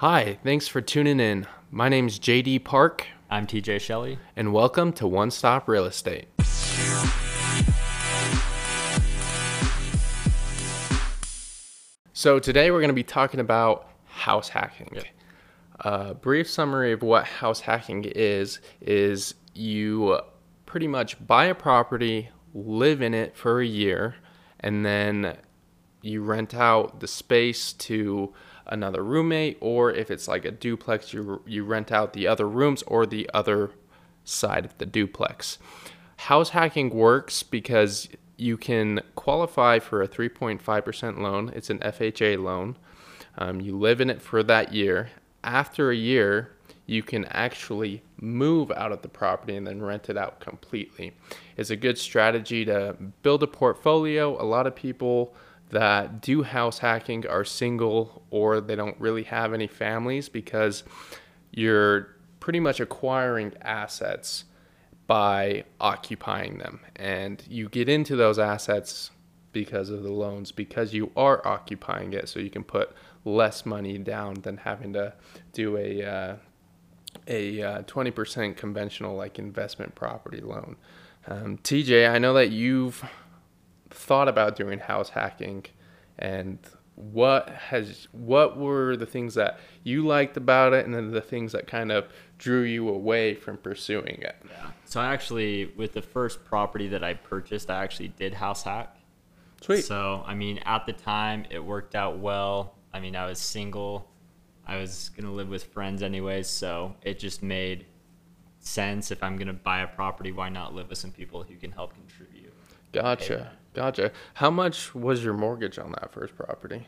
Hi, thanks for tuning in. My name's JD Park, I'm TJ Shelley. and welcome to One Stop Real Estate. So, today we're going to be talking about house hacking. A brief summary of what house hacking is is you pretty much buy a property, live in it for a year, and then you rent out the space to another roommate or if it's like a duplex you you rent out the other rooms or the other side of the duplex. House hacking works because you can qualify for a 3.5% loan. It's an FHA loan. Um, you live in it for that year. After a year, you can actually move out of the property and then rent it out completely. It's a good strategy to build a portfolio. A lot of people that do house hacking are single or they don't really have any families because you're pretty much acquiring assets by occupying them. And you get into those assets because of the loans, because you are occupying it, so you can put less money down than having to do a uh, a uh, 20% conventional like investment property loan. Um, TJ, I know that you've thought about doing house hacking and what has what were the things that you liked about it and then the things that kind of drew you away from pursuing it Yeah. So I actually, with the first property that I purchased, I actually did house hack. sweet So I mean, at the time, it worked out well. I mean, I was single. I was gonna live with friends anyways, so it just made sense. If I'm gonna buy a property, why not live with some people who can help contribute? gotcha gotcha how much was your mortgage on that first property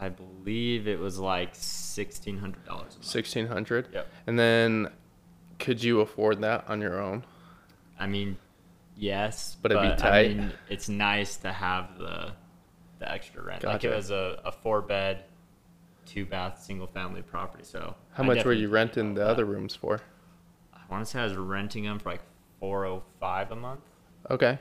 I believe it was like sixteen hundred dollars. 1600 Yep. and then could you afford that on your own I mean, yes, But it'd be I mean, it's nice to have the the extra rent. Like Gotcha. it was a, a four bed, two bath, single family property. So how I much were you renting the that. other rooms for I want to say I was renting them for like four oh five a month. okay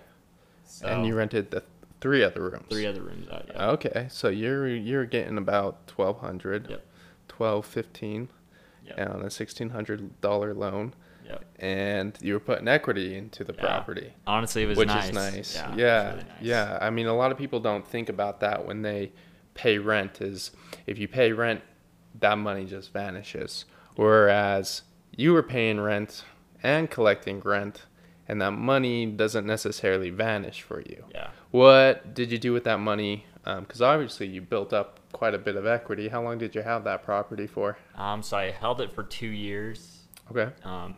So and you rented the three other rooms three other rooms out. Yeah. Okay, so you're you're getting about twelve hundred, Yep. twelve fifteen, Yep. on a sixteen hundred dollar loan, Yep. and you were putting equity into the Yeah. property, Honestly, it was which nice. is nice. Yeah. Yeah, really nice. yeah. I mean, a lot of people don't think about that when they pay rent. Is if you pay rent, that money just vanishes. Whereas you were paying rent and collecting rent, and that money doesn't necessarily vanish for you. Yeah. What did you do with that money? Because obviously you built up quite a bit of equity. How long did you have that property for? Um. So I held it for two years. Okay. um,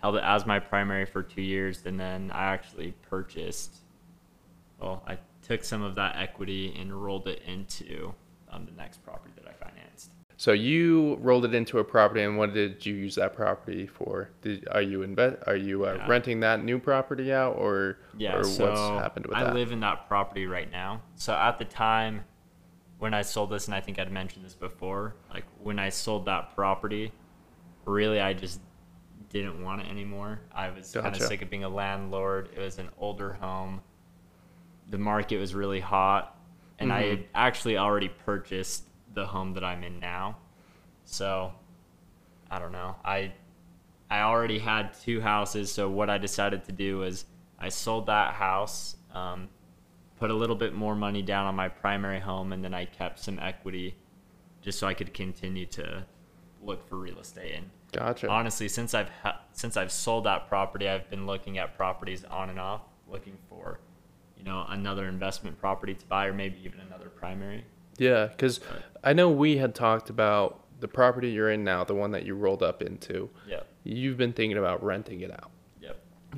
held it as my primary for two years, and then I actually purchased. Well, I took some of that equity and rolled it into um, the next property that I financed. So you rolled it into a property, and what did you use that property for? Did are you invest? Are you uh, Yeah. renting that new property out, or Yeah, or so what's happened with that? I that? live in that property right now. So at the time when I sold this, and I think I'd mentioned this before, like when I sold that property, really I just didn't want it anymore. I was kind of sick of being a landlord. It was an older home. The market was really hot, and I Mhm. had actually already purchased the home that I'm in now. So I don't know. I I already had two houses, so what I decided to do was I sold that house, um, put a little bit more money down on my primary home, and then I kept some equity just so I could continue to look for real estate. And gotcha. honestly, since I've ha- since I've sold that property, I've been looking at properties on and off, looking for you know another investment property to buy, or maybe even another primary. Yeah, because Right. I know we had talked about the property you're in now, the one that you rolled up into. Yep. You've been thinking about renting it out. Yep.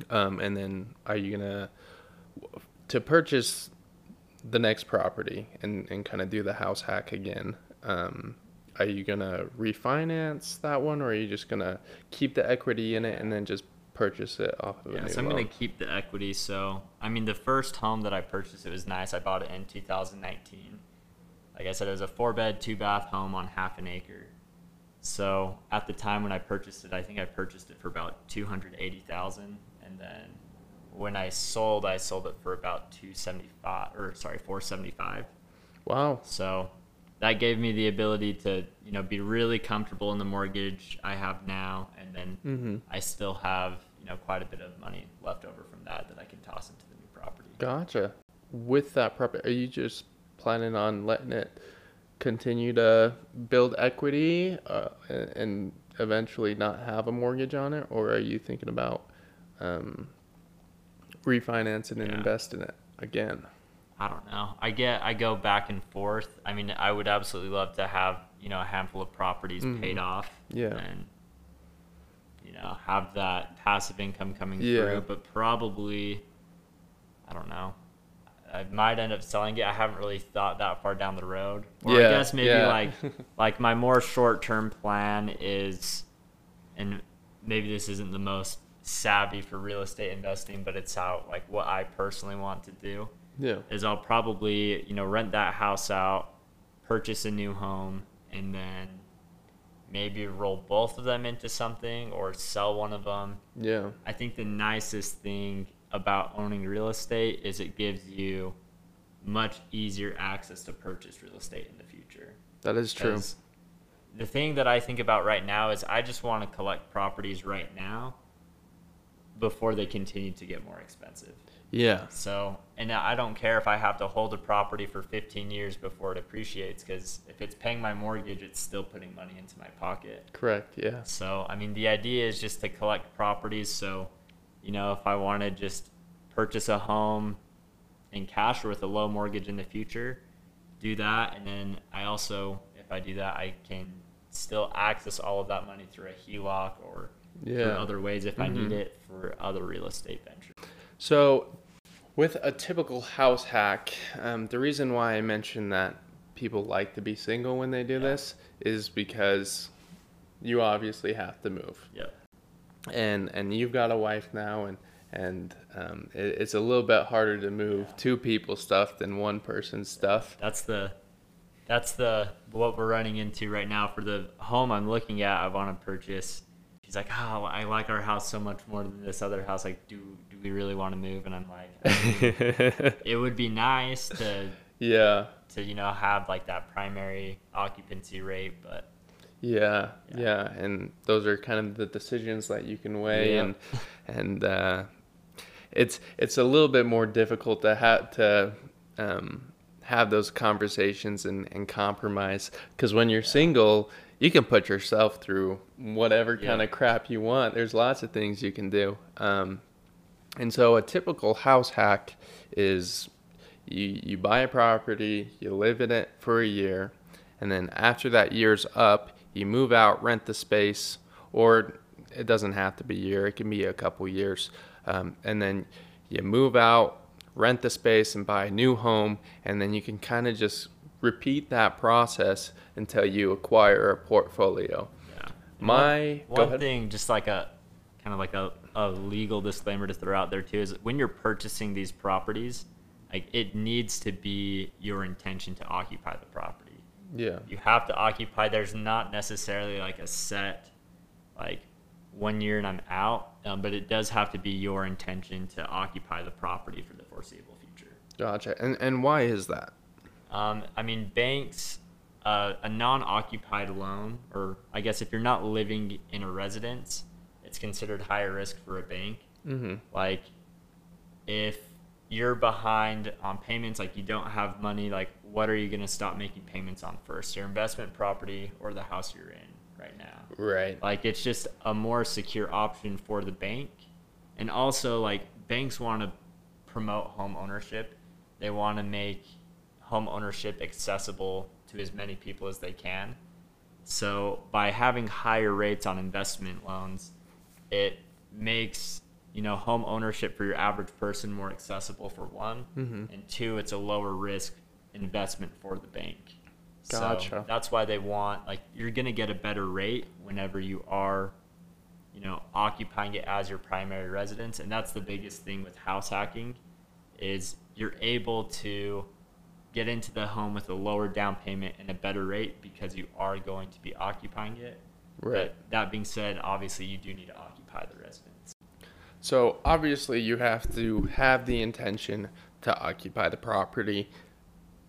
Um, and then are you gonna to purchase the next property and, and kind of do the house hack again? Um, are you gonna refinance that one, or are you just gonna keep the equity in it and then just purchase it off of Yeah, so I'm loan? gonna keep the equity. So I mean, the first home that I purchased, it was nice. I bought it in 2019. Like I said, it was a four bed, two bath home on half an acre. So at the time when I purchased it, I think I purchased it for about 280,000, and then when I sold, I sold it for about 275 or sorry, 475. Wow. So that gave me the ability to you know be really comfortable in the mortgage I have now, and then Mm-hmm. I still have you know quite a bit of money left over from that that I can toss into the new property. Gotcha. With that property, are you just planning on letting it continue to build equity uh, and, eventually not have a mortgage on it, or are you thinking about um, refinancing and Yeah. investing it again? I don't know. I get I go back and forth. I mean, I would absolutely love to have you know a handful of properties Mhm. paid off. Yeah. And you know have that passive income coming Yeah. through, but probably I don't know. I might end up selling it. I haven't really thought that far down the road. Or I guess maybe yeah. like like my more short term plan is, and maybe this isn't the most savvy for real estate investing, but it's how like what I personally want to do Yeah. is I'll probably you know rent that house out, purchase a new home, and then maybe roll both of them into something or sell one of them. Yeah. I think the nicest thing about owning real estate is it gives you much easier access to purchase real estate in the future. That is true. The thing that I think about right now is I just want to collect properties right now before they continue to get more expensive. Yeah. So, and I don't care if I have to hold a property for 15 years before it appreciates because if it's paying my mortgage, it's still putting money into my pocket. Correct. Yeah. So, I mean, the idea is just to collect properties. So, you know, if I want to just purchase a home in cash or with a low mortgage in the future, do that. And then I also, if I do that, I can still access all of that money through a HELOC or Yeah. other ways if I need Mhm. it for other real estate ventures. So, with a typical house hack, um, the reason why I mentioned that people like to be single when they do Yeah. this is because you obviously have to move, Yep. And and you've got a wife now, and and um, it, it's a little bit harder to move Yeah. two people's stuff than one person's stuff. That's the that's the what we're running into right now for the home I'm looking at. I want to purchase. She's like, oh, I like our house so much more than this other house. Like, do do we really want to move? And I'm like, it would be nice to yeah, to you know have like that primary occupancy rate, but yeah, Yeah. yeah, and those are kind of the decisions that you can weigh, Yeah. and and uh, it's it's a little bit more difficult to have to um, have those conversations and, and compromise because when you're single, you can put yourself through whatever Yeah. kind of crap you want. There's lots of things you can do, um, and so a typical house hack is you you buy a property, you live in it for a year, and then after that year's up, you move out, rent the space, or it doesn't have to be a year; it can be a couple years, um, and then you move out, rent the space, and buy a new home, and then you can kind of just repeat that process until you acquire a portfolio. yeah. My one, one thing, just like a kind of like a, a legal disclaimer to throw out there too, is when you're purchasing these properties, like it needs to be your intention to occupy the property. Yeah. you have to occupy there's not necessarily like a set like one year and i'm out um, but it does have to be your intention to occupy the property for the foreseeable future Gotcha. And and why is that? um, i mean banks uh, a non-occupied loan or i guess if you're not living in a residence it's considered higher risk for a bank Mm-hmm. like if you're behind on payments like you don't have money like what are you going to stop making payments on first? Your investment property or the house you're in right now? Right. like it's just a more secure option for the bank. And also like banks want to promote home ownership. They want to make home ownership accessible to as many people as they can. So by having higher rates on investment loans it makes you know home ownership for your average person more accessible for one. Mhm. and two it's a lower risk investment for the bank. So that's why they want like you're gonna get a better rate whenever you are you know occupying it as your primary residence. And that's the biggest thing with house hacking is you're able to get into the home with a lower down payment and a better rate because you are going to be occupying it. Right. but that being said obviously you do need to occupy the residence. So obviously you have to have the intention to occupy the property.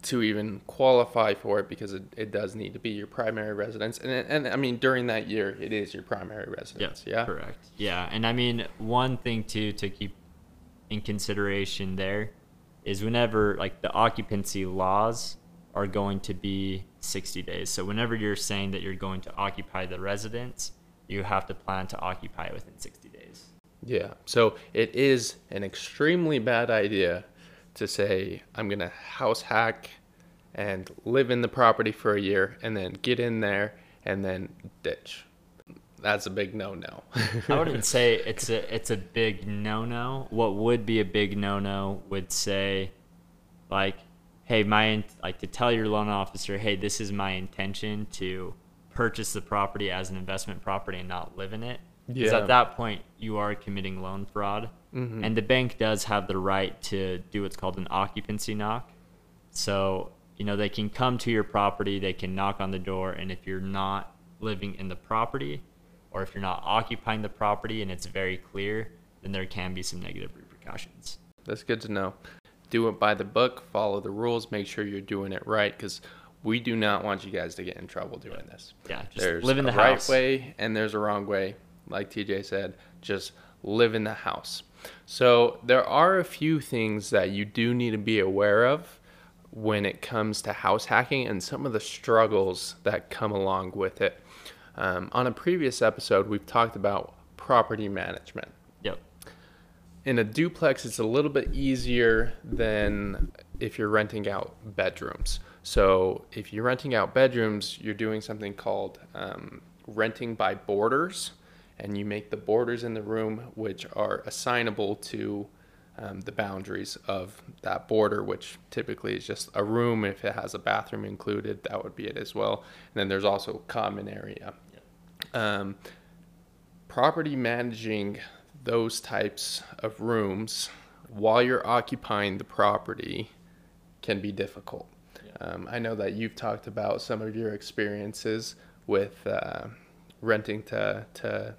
To even qualify for it because it, it does need to be your primary residence. And, and I mean, during that year, it is your primary residence. Yes. Yeah. Correct. Yeah. And I mean, one thing too to keep in consideration there is whenever like the occupancy laws are going to be 60 days. So whenever you're saying that you're going to occupy the residence, you have to plan to occupy it within 60 days. Yeah. So it is an extremely bad idea to say, I'm going to house hack and live in the property for a year and then get in there and then ditch. That's a big no no. I wouldn't say it's a it's a big no no. What would be a big no no would say, like, hey, my like to tell your loan officer, hey, this is my intention to purchase the property as an investment property and not live in it. Because Yeah. at that point, you are committing loan fraud. Mhm. And the bank does have the right to do what's called an occupancy knock. So, you know, they can come to your property, they can knock on the door, and if you're not living in the property or if you're not occupying the property and it's very clear, then there can be some negative repercussions. That's good to know. Do it by the book, follow the rules, make sure you're doing it right because we do not want you guys to get in trouble doing this. Yeah, just there's live in the a house. right way and there's a wrong way. Like TJ said, just live in the house. So there are a few things that you do need to be aware of when it comes to house hacking and some of the struggles that come along with it. Um, on a previous episode, we've talked about property management Yep. in a duplex it's a little bit easier than if you're renting out bedrooms so if you're renting out bedrooms you're doing something called um, renting by boarders and you make the borders in the room which are assignable to um, the boundaries of that border which typically is just a room. If it has a bathroom included that would be it as well. And then there's also common area. Um, property managing those types of rooms while you're occupying the property can be difficult. Um, I know that you've talked about some of your experiences with uh, renting to to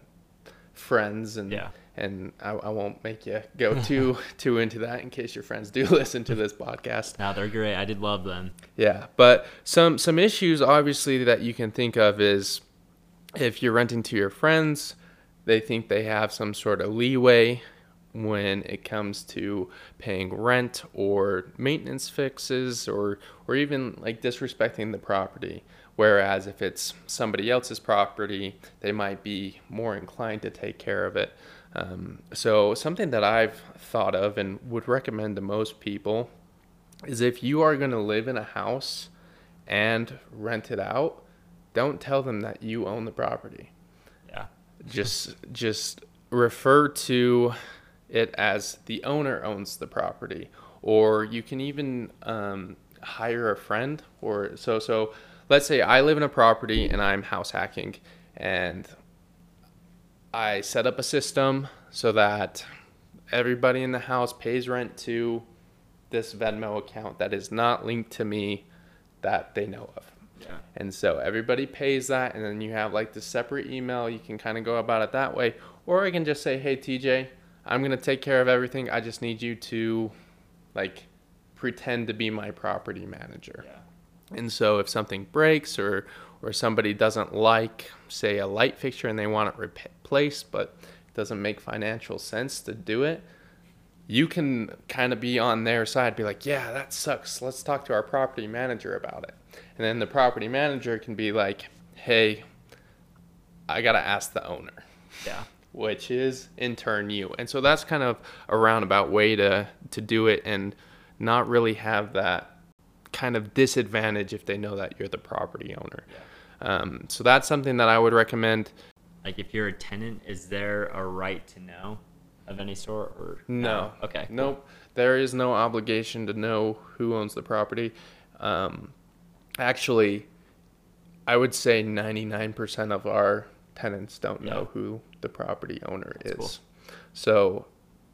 friends and Yeah. and I, I won't make you go too too into that in case your friends do listen to this podcast. Now they're great. I did love them. Yeah, but some some issues obviously that you can think of is if you're renting to your friends, they think they have some sort of leeway when it comes to paying rent or maintenance fixes or or even like disrespecting the property. Whereas if it's somebody else's property, they might be more inclined to take care of it. Um, so something that I've thought of and would recommend to most people is if you are going to live in a house and rent it out, don't tell them that you own the property. Yeah. Just just refer to it as the owner owns the property, or you can even um, hire a friend. Or so so. Let's say I live in a property and I'm house hacking, and I set up a system so that everybody in the house pays rent to this Venmo account that is not linked to me that they know of. Yeah. And so everybody pays that, and then you have like the separate email. You can kind of go about it that way. Or I can just say, hey, TJ, I'm going to take care of everything. I just need you to like pretend to be my property manager. Yeah. And so if something breaks or or somebody doesn't like say a light fixture and they want it replaced but it doesn't make financial sense to do it, you can kind of be on their side be like, "Yeah, that sucks. Let's talk to our property manager about it." And then the property manager can be like, "Hey, I got to ask the owner." Yeah. which is in turn you. And so that's kind of a roundabout way to to do it and not really have that kind of disadvantage if they know that you're the property owner. Um, so that's something that I would recommend. Like if you're a tenant, is there a right to know of any sort or No. Okay. cool. Nope. There is no obligation to know who owns the property. Um, actually, I would say 99% of our tenants don't know Yeah. who the property owner That's is. cool. So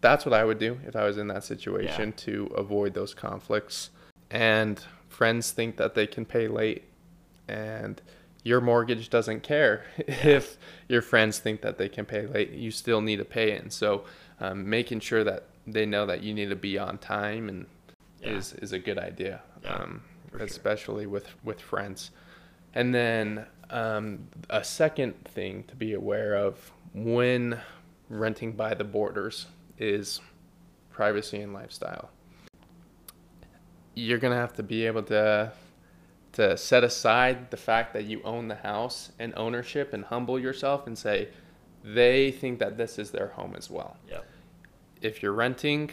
that's what I would do if I was in that situation to avoid those conflicts. And friends think that they can pay late, and your mortgage doesn't care if your friends think that they can pay late. You still need to pay it. And so um, making sure that they know that you need to be on time and Yeah. is, is a good idea. Yeah. Um, For sure. especially with with friends. And then um, a second thing to be aware of when renting by the boarders is privacy and lifestyle. You're gonna have to be able to to set aside the fact that you own the house and ownership and humble yourself and say they think that this is their home as well. Yep. If you're renting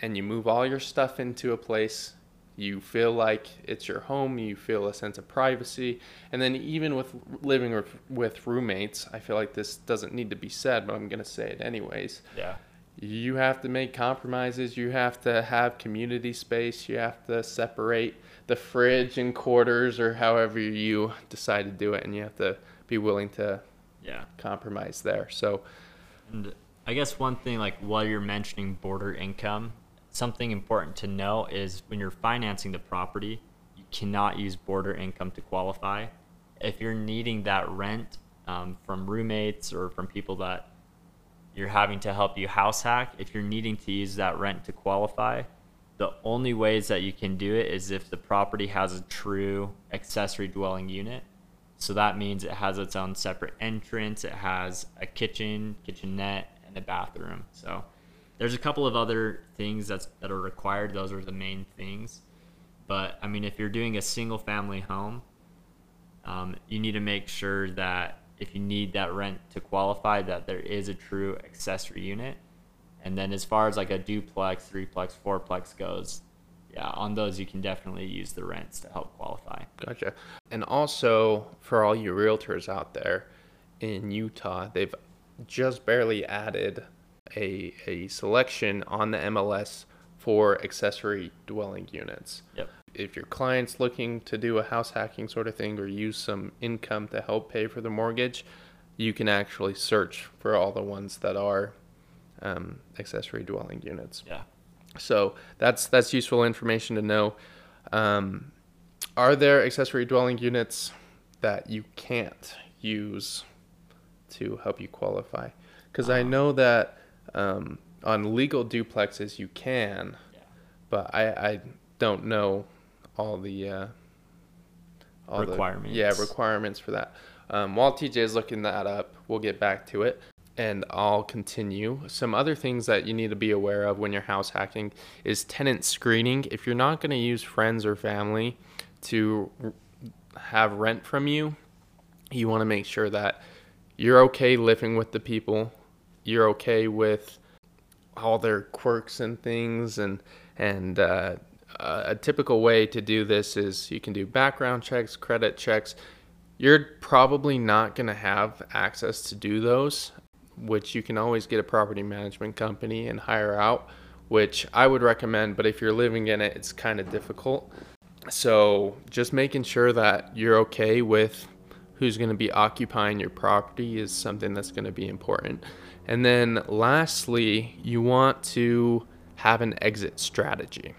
and you move all your stuff into a place, you feel like it's your home, you feel a sense of privacy. And then even with living with, with roommates, I feel like this doesn't need to be said, but I'm going to say it anyways Yeah. You have to make compromises you have to have community space you have to separate the fridge and quarters or however you decide to do it and you have to be willing to Yeah. compromise there so And I guess one thing, like while you're mentioning boarder income, something important to know is when you're financing the property, you cannot use boarder income to qualify. If you're needing that rent um, from roommates or from people that you're having to help you house hack, if you're needing to use that rent to qualify, the only ways that you can do it is if the property has a true accessory dwelling unit. So that means it has its own separate entrance, it has a kitchen, kitchenette, and a bathroom. So there's a couple of other things that's that are required. Those are the main things. But I mean, if you're doing a single family home, um, you need to make sure that if you need that rent to qualify, that there is a true accessory unit. And then as far as like a duplex, threeplex, fourplex goes, yeah, on those you can definitely use the rents to help qualify. gotcha and also for all you realtors out there in utah they've just barely added a, a selection on the mls for accessory dwelling units Yep. If your client's looking to do a house hacking sort of thing or use some income to help pay for the mortgage, you can actually search for all the ones that are um, accessory dwelling units. Yeah. So that's that's useful information to know. Um, are there accessory dwelling units that you can't use to help you qualify? Because I know that um, on legal duplexes you can, Yeah. but I, I don't know all the uh, all the- Requirements. yeah, requirements for that. Um, while TJ is looking that up, we'll get back to it, and I'll continue. Some other things that you need to be aware of when you're house hacking is tenant screening. If you're not going to use friends or family to have rent from you, you want to make sure that you're okay living with the people. You're okay with all their quirks and things and and uh, a typical way to do this is you can do background checks credit checks you're probably not going to have access to do those which you can always get a property management company and hire out which i would recommend but if you're living in it it's kind of difficult so just making sure that you're okay with who's going to be occupying your property is something that's going to be important. And then lastly, you want to have an exit strategy.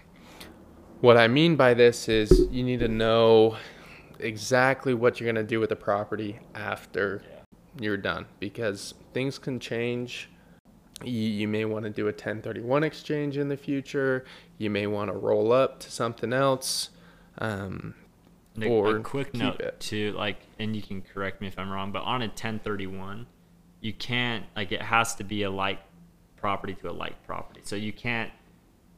What I mean by this is you need to know exactly what you're going to do with the property after you're done because things can change. You, you may want to do a 1031 exchange in the future. You may want to roll up to something else. Um, a, or a quick note it. too, like, and you can correct me if I'm wrong, but on a 1031, you can't like it has to be a like property to a like property. So you can't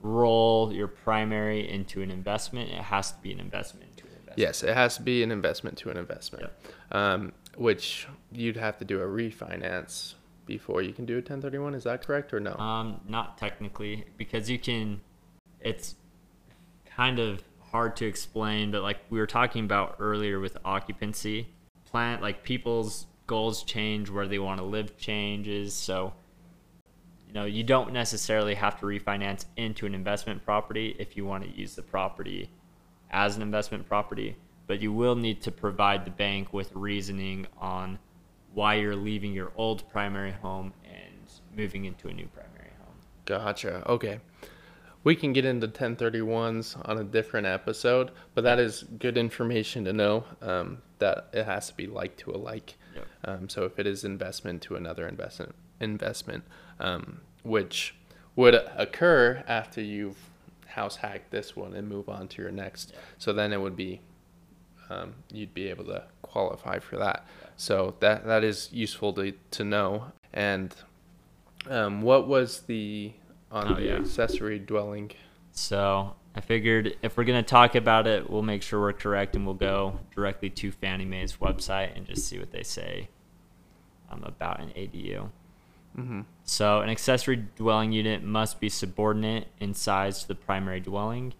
roll your primary into an investment. It has to be an investment into an investment. Yes, it has to be an investment to an investment, Yep. um, which you'd have to do a refinance before you can do a 1031. Is that correct or no? Um, not technically, because you can. It's kind of hard to explain, but like we were talking about earlier with occupancy, plant like people's goals change, where they want to live changes. So, you know, you don't necessarily have to refinance into an investment property if you want to use the property as an investment property, but you will need to provide the bank with reasoning on why you're leaving your old primary home and moving into a new primary home. Gotcha. Okay. We can get into 1031s on a different episode, but that is good information to know um, that it has to be like to a like. Yep. Um, so if it is investment to another investment, investment, um, which would occur after you've house hack this one and move on to your next. Yeah. So then it would be, um, you'd be able to qualify for that. So that that is useful to to know. And um, what was the on Oh, the yeah. accessory dwelling? So I figured if we're gonna talk about it, we'll make sure we're correct, and we'll go directly to Fannie Mae's website and just see what they say um, about an ADU. Mm-hmm. So an accessory dwelling unit must be subordinate in size to the primary dwelling,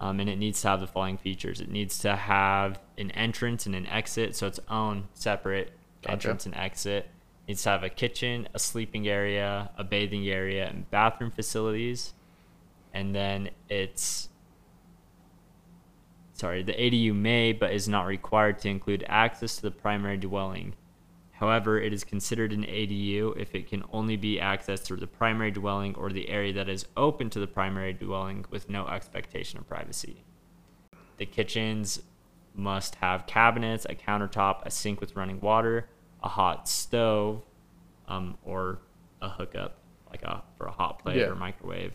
um, and it needs to have the following features: it needs to have an entrance and an exit, so its own separate Gotcha. entrance and exit. It needs to have a kitchen, a sleeping area, a bathing area, and bathroom facilities. And then it's sorry, the ADU may but is not required to include access to the primary dwelling. However, it is considered an ADU if it can only be accessed through the primary dwelling or the area that is open to the primary dwelling with no expectation of privacy. The kitchens must have cabinets, a countertop, a sink with running water, a hot stove, um, or a hookup, like a for a hot plate Yeah. or microwave.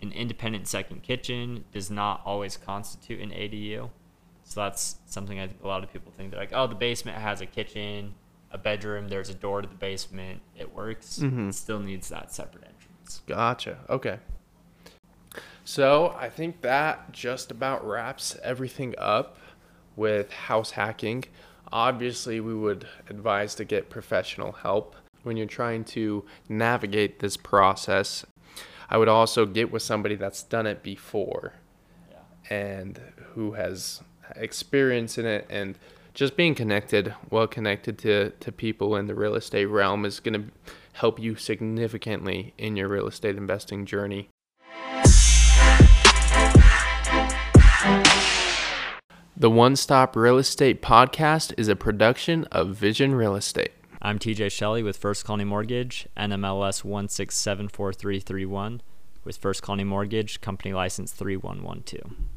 An independent second kitchen does not always constitute an ADU. So that's something I think a lot of people think. They're like, oh, the basement has a kitchen, a bedroom, there's a door to the basement. It works. Mhm. It still needs that separate entrance. Gotcha. Okay. So I think that just about wraps everything up with house hacking. Obviously, we would advise to get professional help when you're trying to navigate this process. I would also get with somebody that's done it before Yeah. and who has experience in it and just being connected well connected to, to people in the real estate realm is going to help you significantly in your real estate investing journey the one stop real estate podcast is a production of vision real estate I'm TJ Shelley with First Colony Mortgage, NMLS 1674331, with First Colony Mortgage, company license 3112.